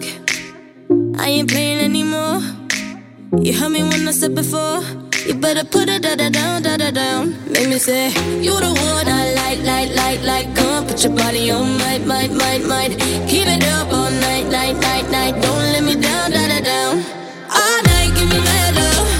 dog. I ain't playing anymore. You heard me when I said before. You better put it da da down, da da down. Make me say, You the one I like, like, like, like. Come put your body on, might, might, might, might. Keep it up all night, night, night, night. Don't let me down, da da down. All night, give me mad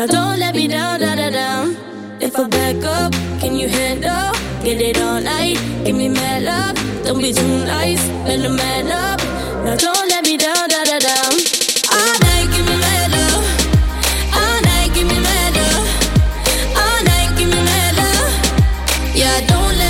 Now don't let me down, da da down. If I back up, can you handle? Get it all night, give me mad love. Don't be too nice, better man up. Now don't let me down, da da down. All night, give me mad love. All night, give me mad love. All night, give me mad love. Yeah, don't let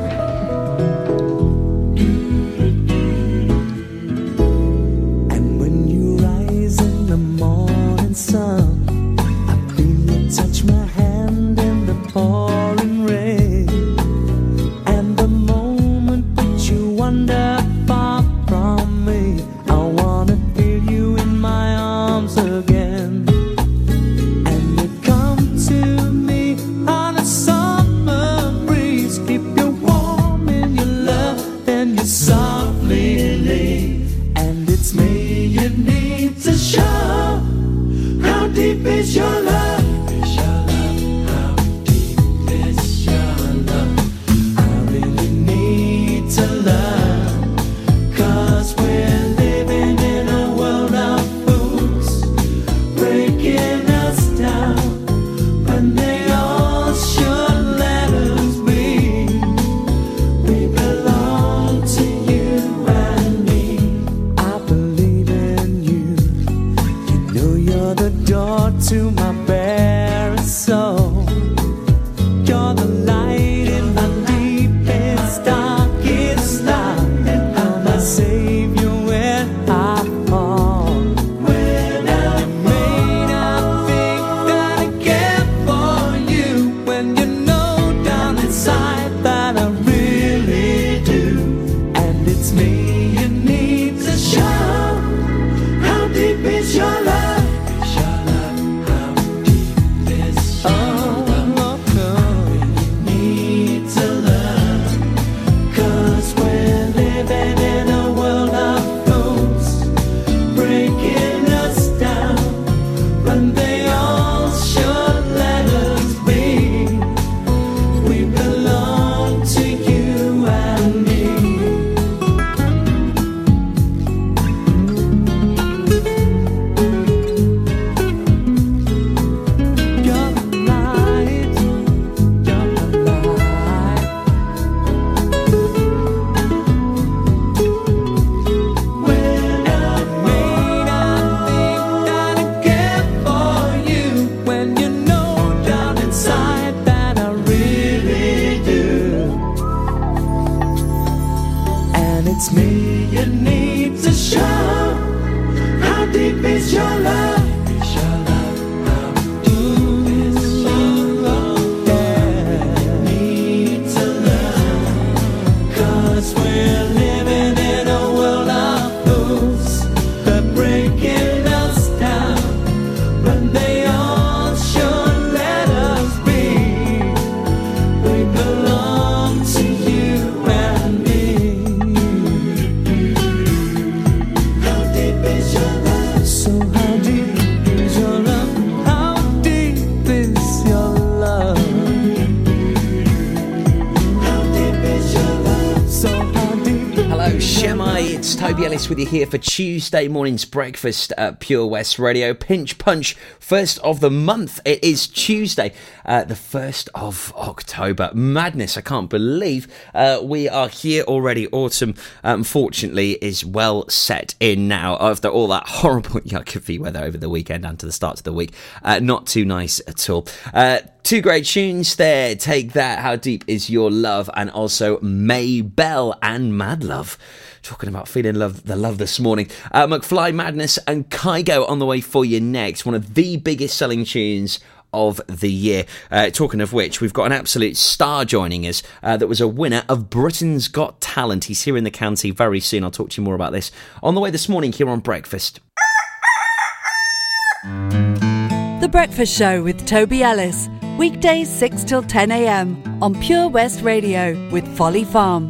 Toby Ellis with you here for Tuesday morning's breakfast at Pure West Radio. Pinch Punch, first of the month. It is Tuesday, uh, the 1st of October. Madness, I can't believe uh, we are here already. Autumn, unfortunately, is well set in now after all that horrible yucky weather over the weekend and to the start of the week. Uh, not too nice at all. Uh, two great tunes there. Take that. How deep is your love? And also Mabel and Mad Love talking about feeling love, the love this morning. Uh, McFly Madness and Kygo on the way for you next. One of the biggest selling tunes of the year. Uh, talking of which, we've got an absolute star joining us uh, that was a winner of Britain's Got Talent. He's here in the county very soon. I'll talk to you more about this on the way this morning here on Breakfast. The Breakfast Show with Toby Ellis. Weekdays 6 till 10 a.m. on Pure West Radio with Folly Farm.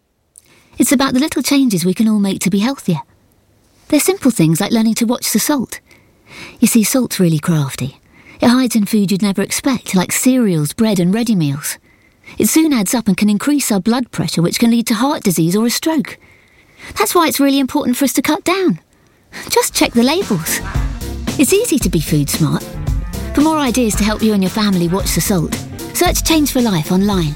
It's about the little changes we can all make to be healthier. They're simple things like learning to watch the salt. You see, salt's really crafty. It hides in food you'd never expect, like cereals, bread, and ready meals. It soon adds up and can increase our blood pressure, which can lead to heart disease or a stroke. That's why it's really important for us to cut down. Just check the labels. It's easy to be food smart. For more ideas to help you and your family watch the salt, search Change for Life online.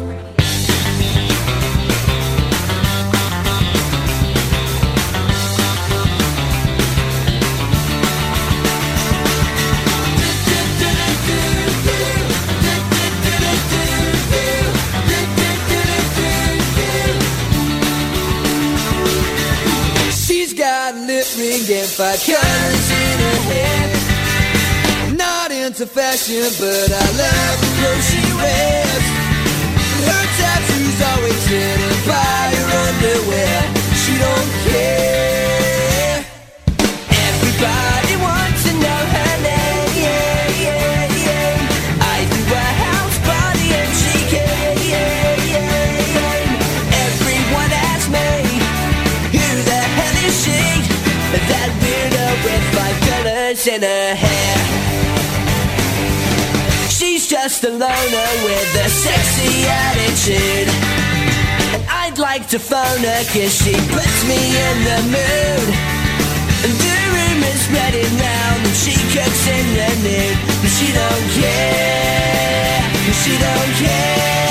Ring and five colors in her hair. Not into fashion, but I love the clothes she wears. Her tattoos always hidden by her underwear. She don't care. Everybody wants to know in her hair. She's just a loner with a sexy attitude. And I'd like to phone her cause she puts me in the mood. And the room is ready now, and she cooks in the nude. But she don't care, but she don't care.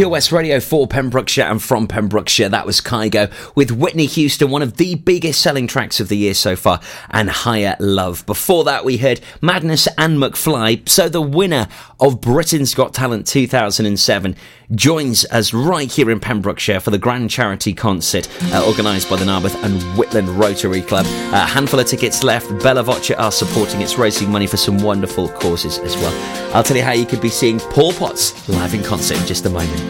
Pure West Radio for Pembrokeshire and from Pembrokeshire. That was Kygo with Whitney Houston, one of the biggest selling tracks of the year so far, and Higher Love. Before that, we heard Madness and McFly. So the winner of Britain's Got Talent 2007 joins us right here in Pembrokeshire for the grand charity concert uh, organised by the Narberth and Whitland Rotary Club. A handful of tickets left. Bella Voce are supporting its raising money for some wonderful causes as well. I'll tell you how you could be seeing Paul Potts live in concert in just a moment.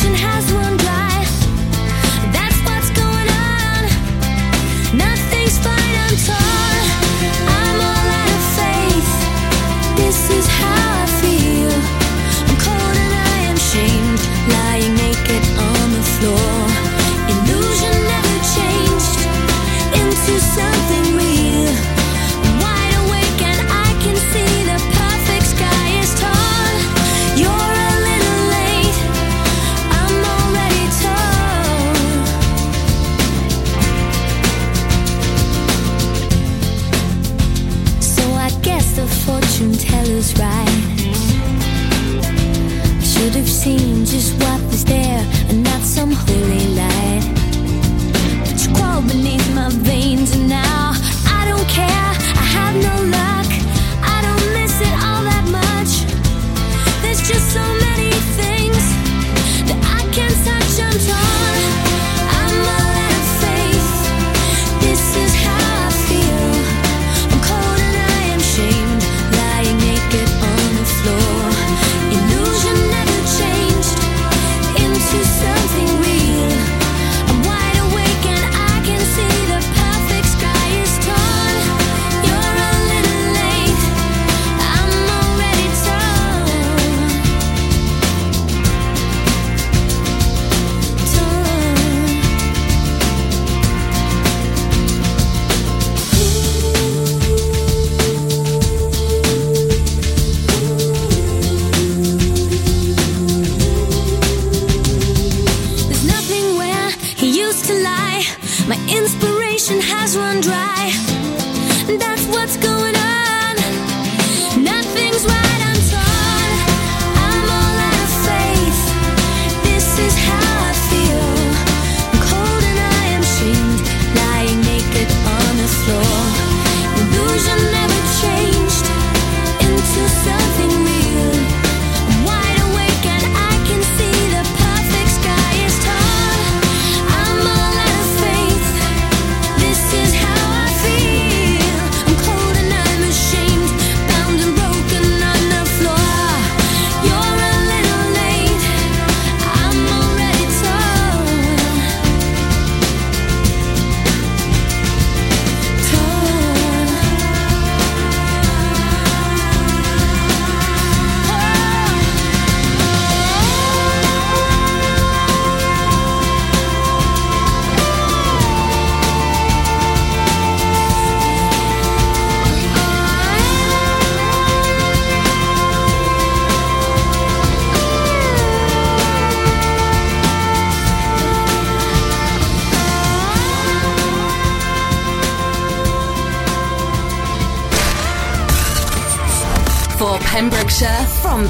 conversation has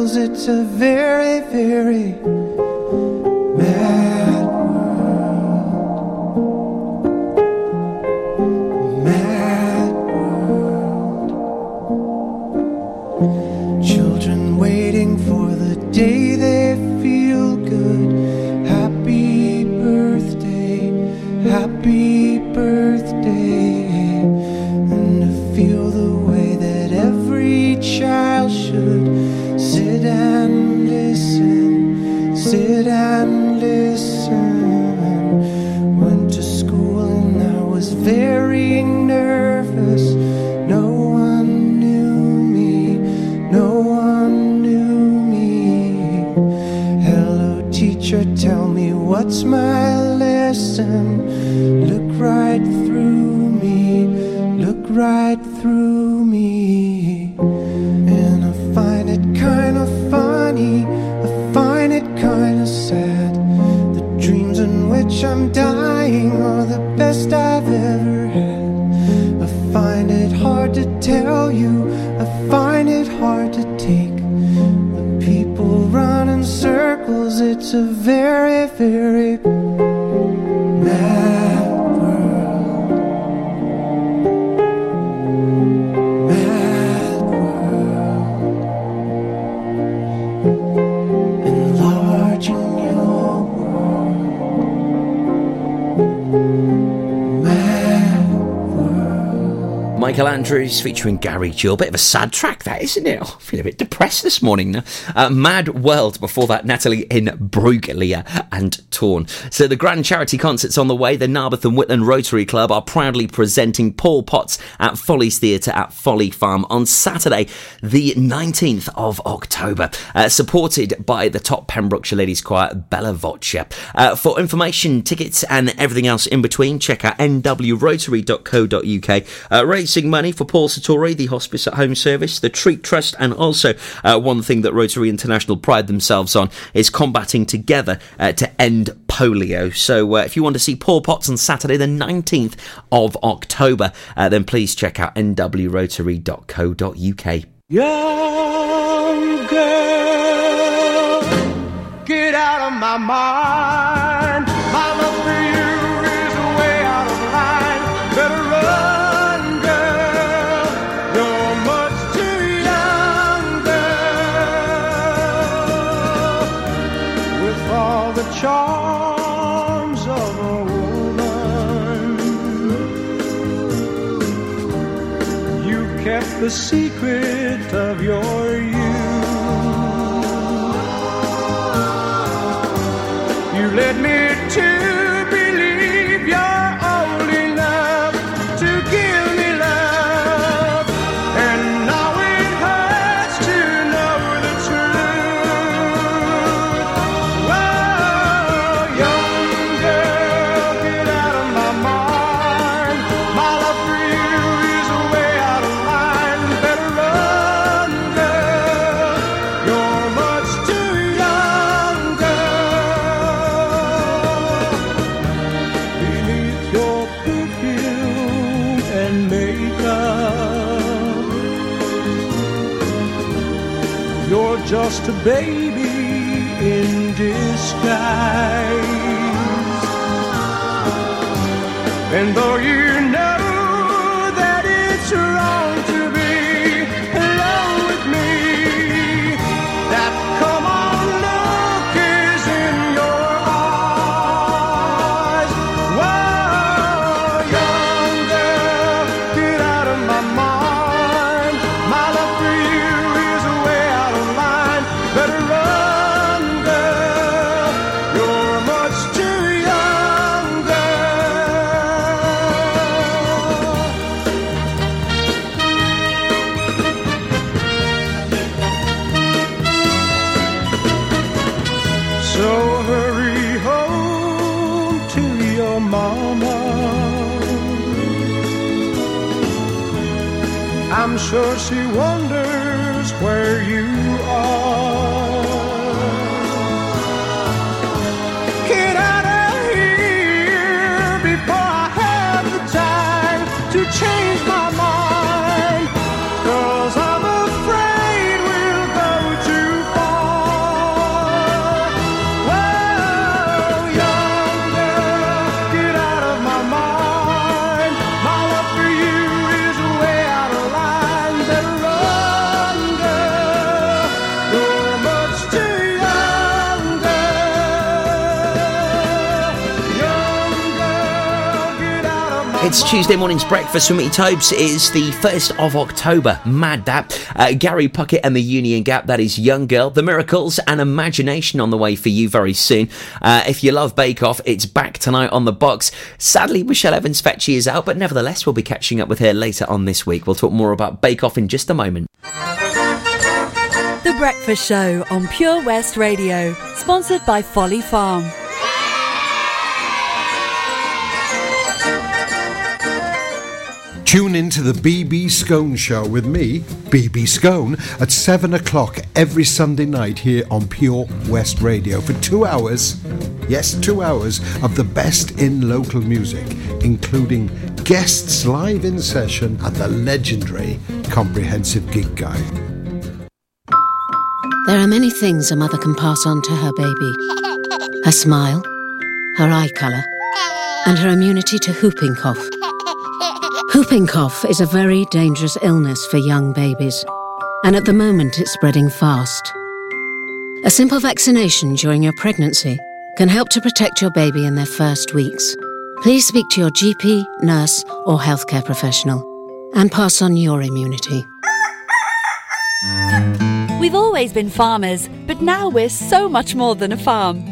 it's a very, very very, very mad world. Mad world. Enlarging your world. Mad Michael Andrews featuring Gary Jules. Bit of a sad track, that isn't it? I feel a bit depressed this morning. Uh, Mad World. Before that, Natalie in Bruglia and Torn. So the grand charity concerts on the way. The Narberth and Whitland Rotary Club are proudly presenting Paul Potts at Follies Theatre at Folly Farm on Saturday, the 19th of October. Uh, supported by the top Pembrokeshire Ladies Choir, Bella Voce. Uh, for information, tickets, and everything else in between, check out nwrotary.co.uk. Uh, raising money for Paul Sartori, the Hospice at Home Service, the Treat Trust, and also uh, one thing that Rotary International pride themselves on is combating together uh, to end polio. So uh, if you want to see Paul Potts on Saturday, the 19th of October, uh, then please check out nwrotary.co.uk. Young girl, get out of my mind. The secret of your baby It's Tuesday morning's breakfast for me, Tobes. It is the 1st of October. Mad that. Uh, Gary Puckett and the Union Gap. That is Young Girl, The Miracles, and Imagination on the way for you very soon. Uh, if you love Bake Off, it's back tonight on the box. Sadly, Michelle Evans Fecci is out, but nevertheless, we'll be catching up with her later on this week. We'll talk more about Bake Off in just a moment. The Breakfast Show on Pure West Radio, sponsored by Folly Farm. Tune in to the BB Scone Show with me, BB Scone, at 7 o'clock every Sunday night here on Pure West Radio for two hours. Yes, two hours of the best in local music, including guests live in session and the legendary Comprehensive Gig Guide. There are many things a mother can pass on to her baby her smile, her eye colour, and her immunity to whooping cough. Whooping cough is a very dangerous illness for young babies, and at the moment it's spreading fast. A simple vaccination during your pregnancy can help to protect your baby in their first weeks. Please speak to your GP, nurse, or healthcare professional and pass on your immunity. We've always been farmers, but now we're so much more than a farm.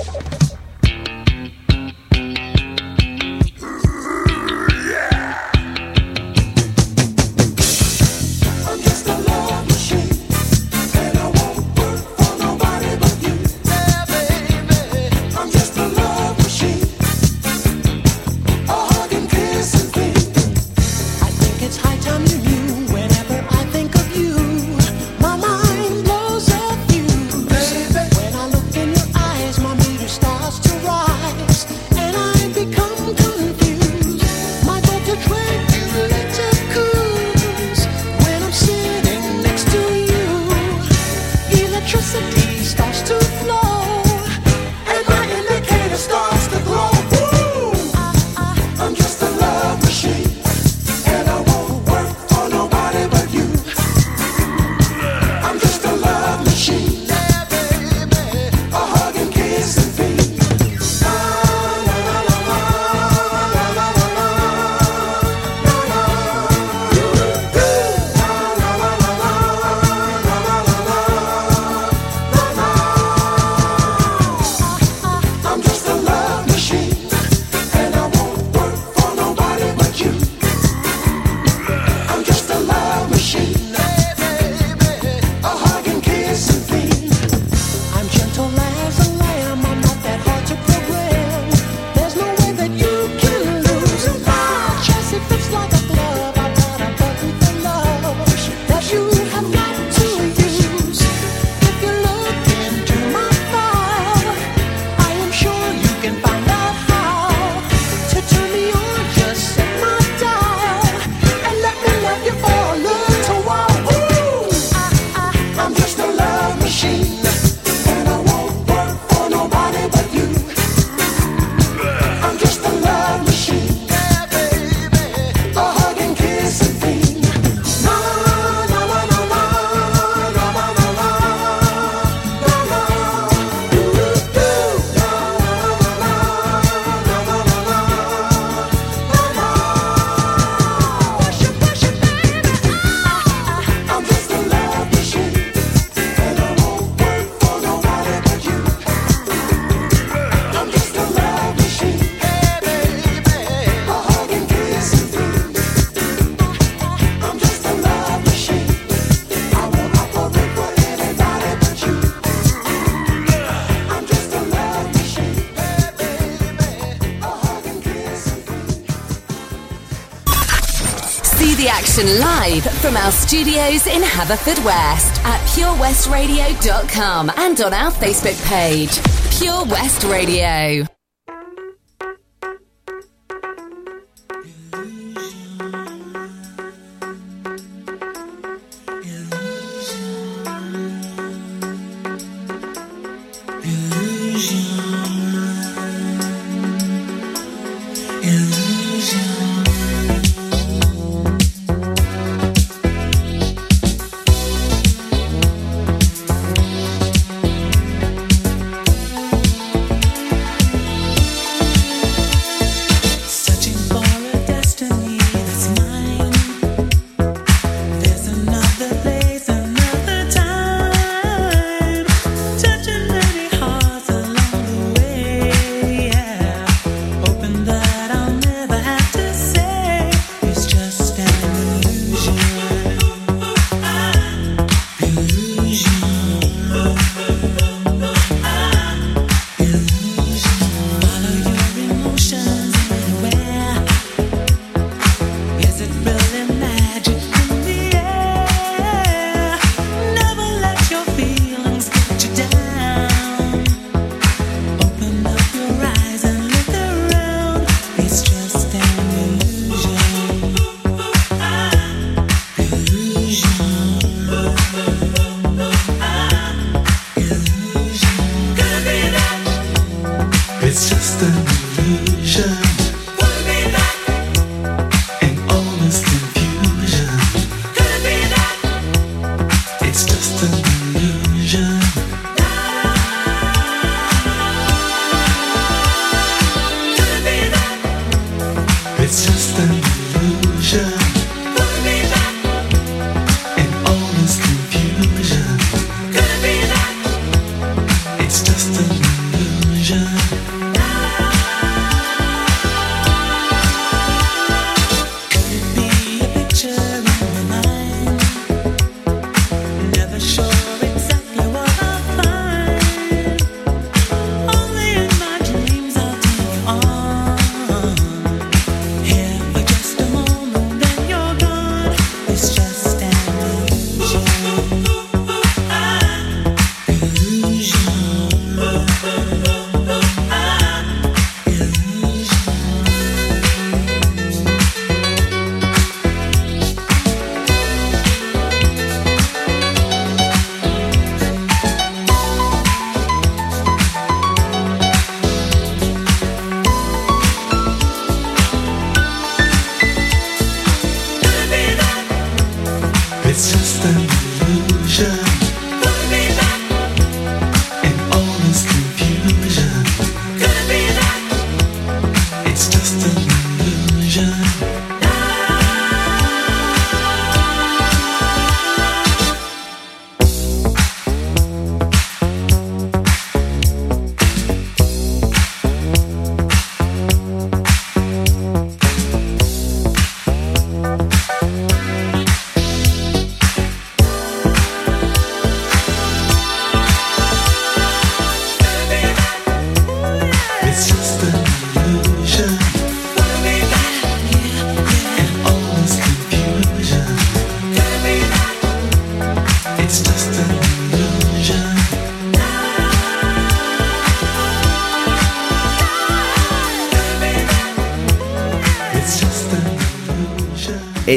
Selection live from our studios in Haverfordwest at purewestradio.com and on our Facebook page. Pure West Radio. Searching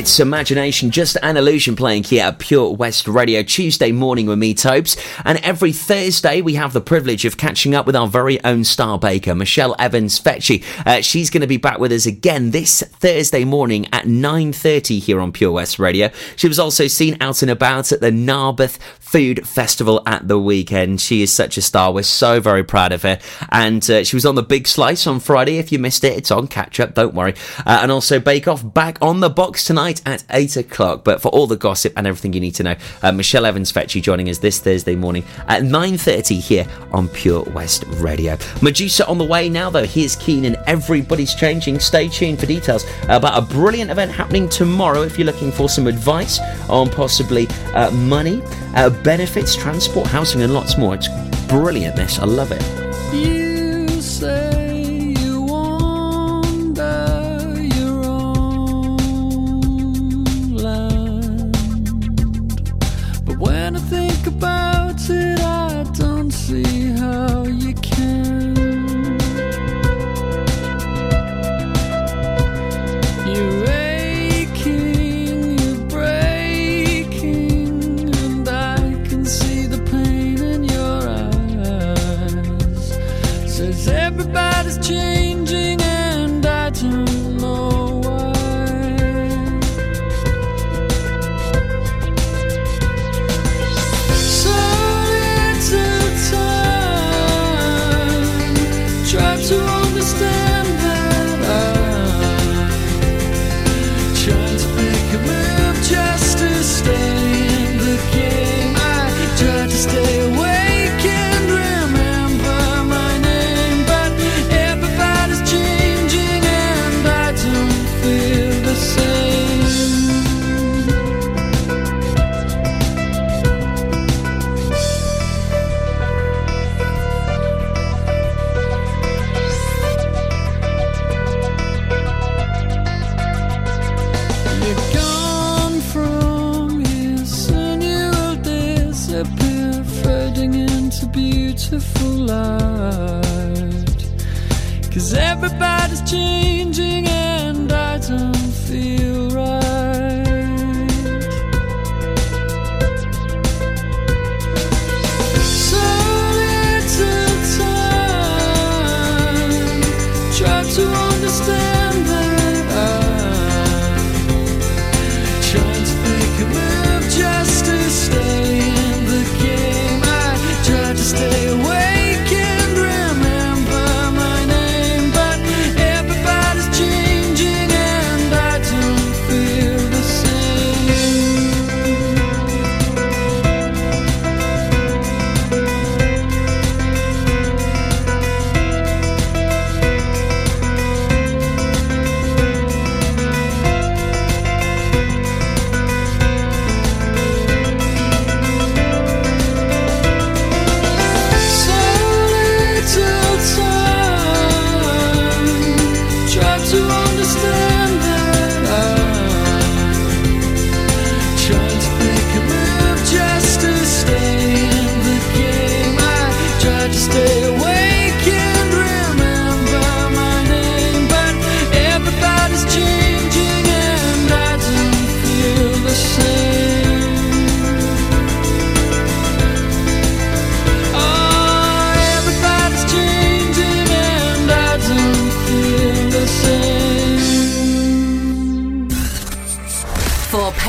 It's Imagination, just an illusion playing here at Pure West Radio Tuesday morning with me, Tobes. And every Thursday, we have the privilege of catching up with our very own star baker, Michelle Evans Fecci. Uh, she's going to be back with us again this Thursday morning at 9.30 here on Pure West Radio. She was also seen out and about at the Narberth Food Festival at the weekend. She is such a star. We're so very proud of her. And uh, she was on the Big Slice on Friday. If you missed it, it's on catch up. Don't worry. Uh, and also Bake Off back on the box tonight at 8 o'clock. But for all the gossip and everything you need to know, uh, Michelle Evans Fecci joining us this Thursday morning at 9.30 here on Pure West Radio. Meduza on the way now, though. Here's Keane and everybody's changing. Stay tuned for details about a brilliant event happening tomorrow if you're looking for some advice on possibly uh, money, uh, benefits, transport, housing, and lots more. It's brilliant, this. I love it.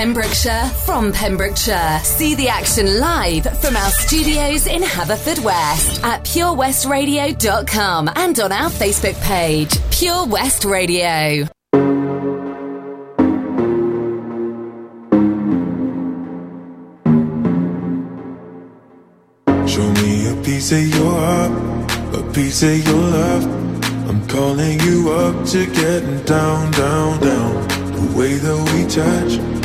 Pembrokeshire from Pembrokeshire. See the action live from our studios in Haverfordwest at purewestradio.com and on our Facebook page, Pure West Radio. Show me a piece of your heart, a piece of your love. I'm calling you up to get down, down, down. The way that we touch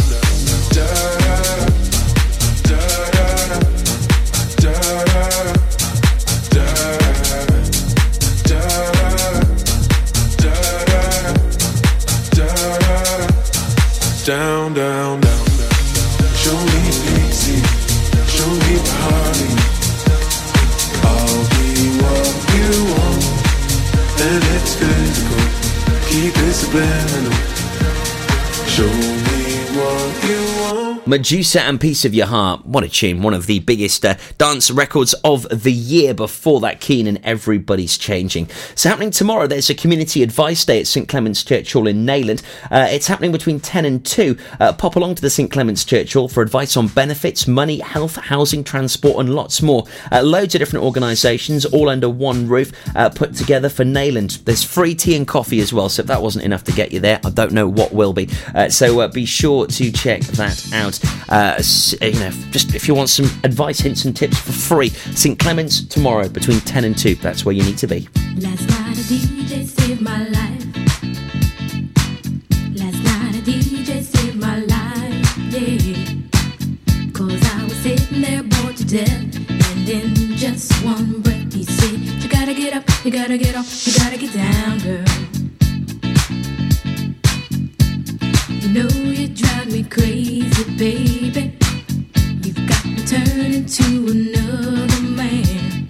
down, Meduza and Piece of Your Heart. What a tune. One of the biggest uh, dance records of the year before that Keane and Everybody's Changing. So, happening tomorrow, there's a community advice day at St Clement's Church Hall in Neyland. Uh, it's happening between 10 and 2. Uh, pop along to the St Clement's Church Hall for advice on benefits, money, health, housing, transport, and lots more. Uh, loads of different organisations, all under one roof, uh, put together for Neyland. There's free tea and coffee as well, so if that wasn't enough to get you there, I don't know what will be. Uh, so, be sure to check that out. Uh, you know, just if you want some advice, hints, and tips for free, St Clement's tomorrow between 10 and 2. That's where you need to be. Last night a DJ saved my life. Cause I was sitting there bored to death. And in just one breath he said, You gotta get up, you gotta get off, you gotta get down, girl. You know you drive me crazy, baby. You've got me turning to another man.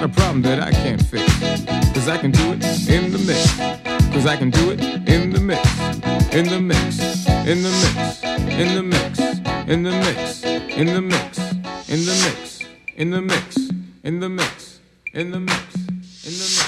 not a problem that I can't fix. Cause I can do it in the mix. Cause I can do it in the mix. In the mix. In the mix. In the mix. In the mix. In the mix. In the mix. In the mix. In the mix. In the mix. In the mix.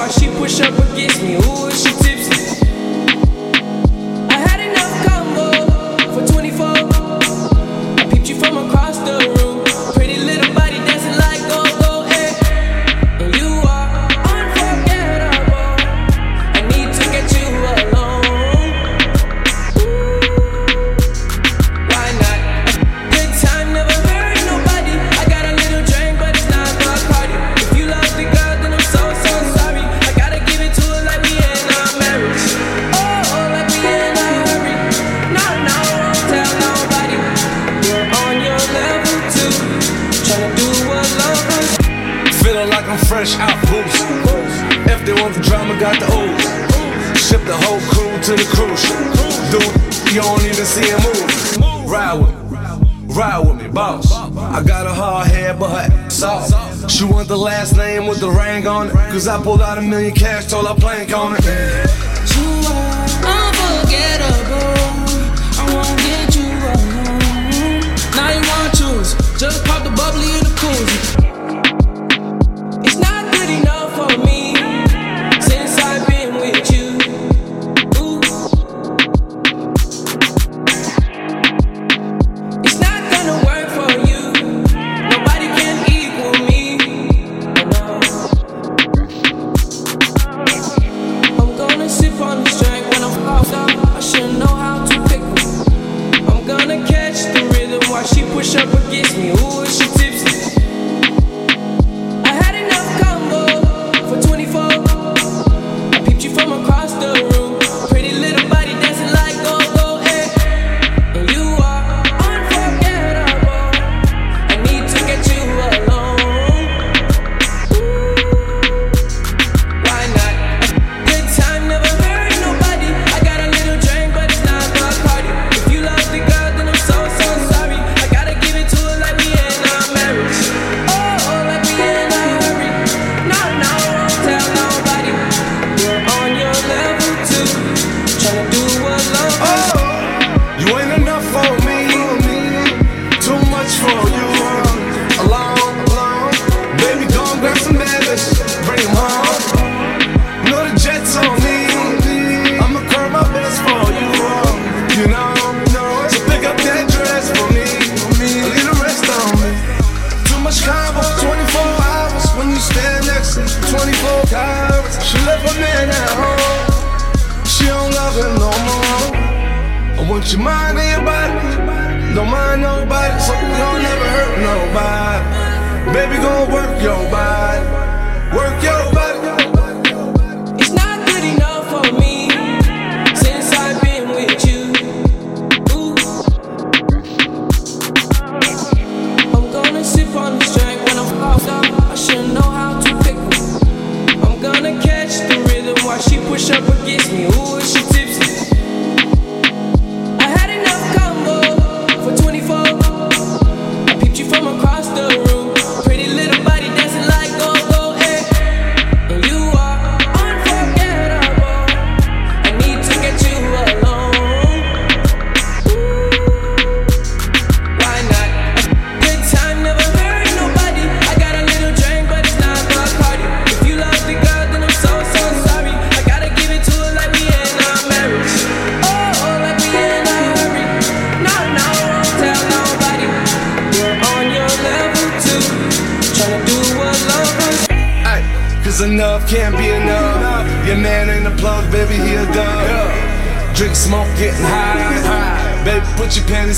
why she push up against me? Who is she to cash, told I plan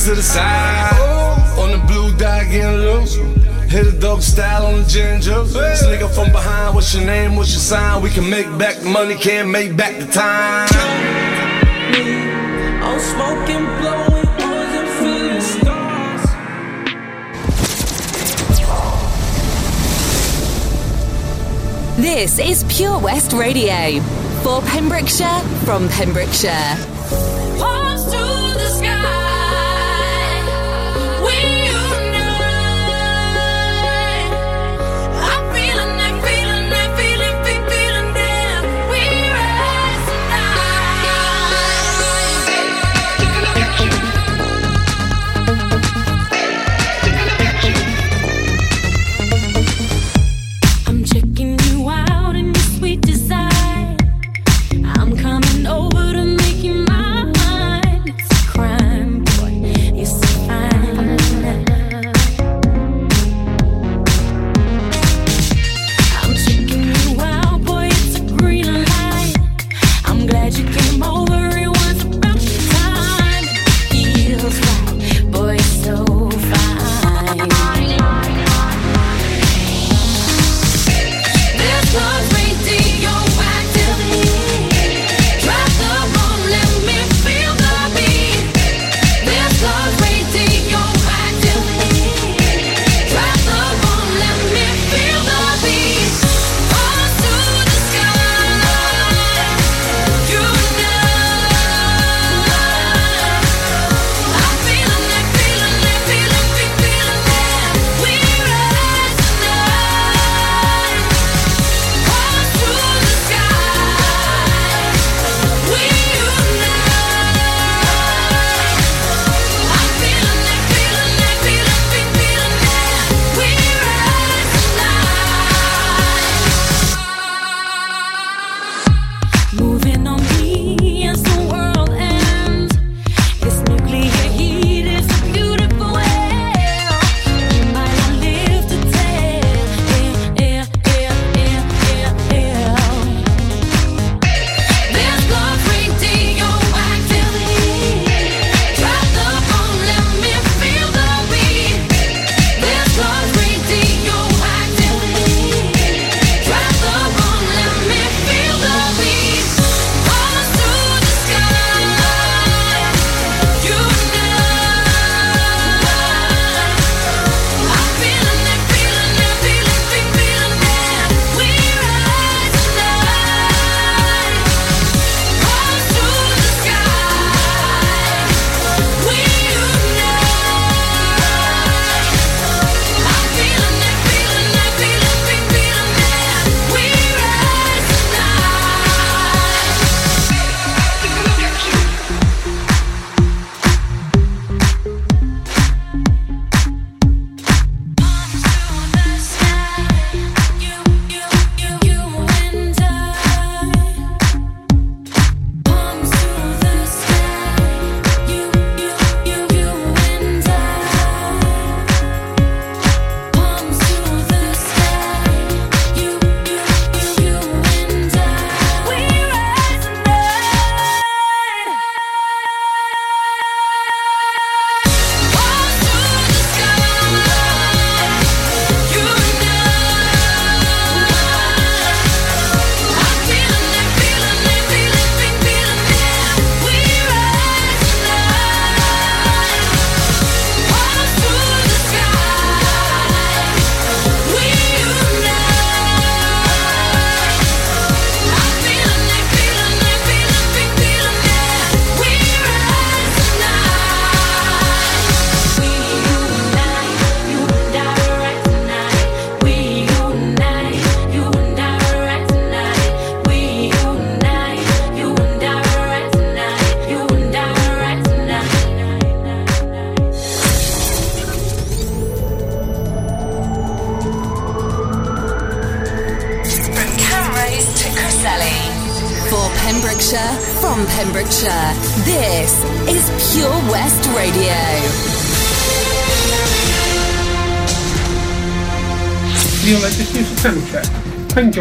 legs to the side. On the blue dot getting loose. Hit a dope style on the ginger. Sneak up from behind. What's your name? What's your sign? We can make back the money, can't make back the time. I'm smoking, blowing, and feeling stars. This is Pure West Radio for Pembrokeshire from Pembrokeshire.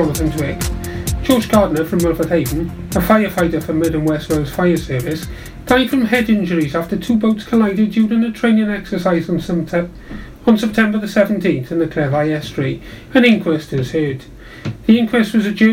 Jonathan Twig. George Gardner from Milford Haven, a firefighter for Mid and West Wales Fire Service, died from head injuries after two boats collided during a training exercise on, Septem- on September the 17th in the Cleddau Estuary. An inquest is heard. The inquest was adjourned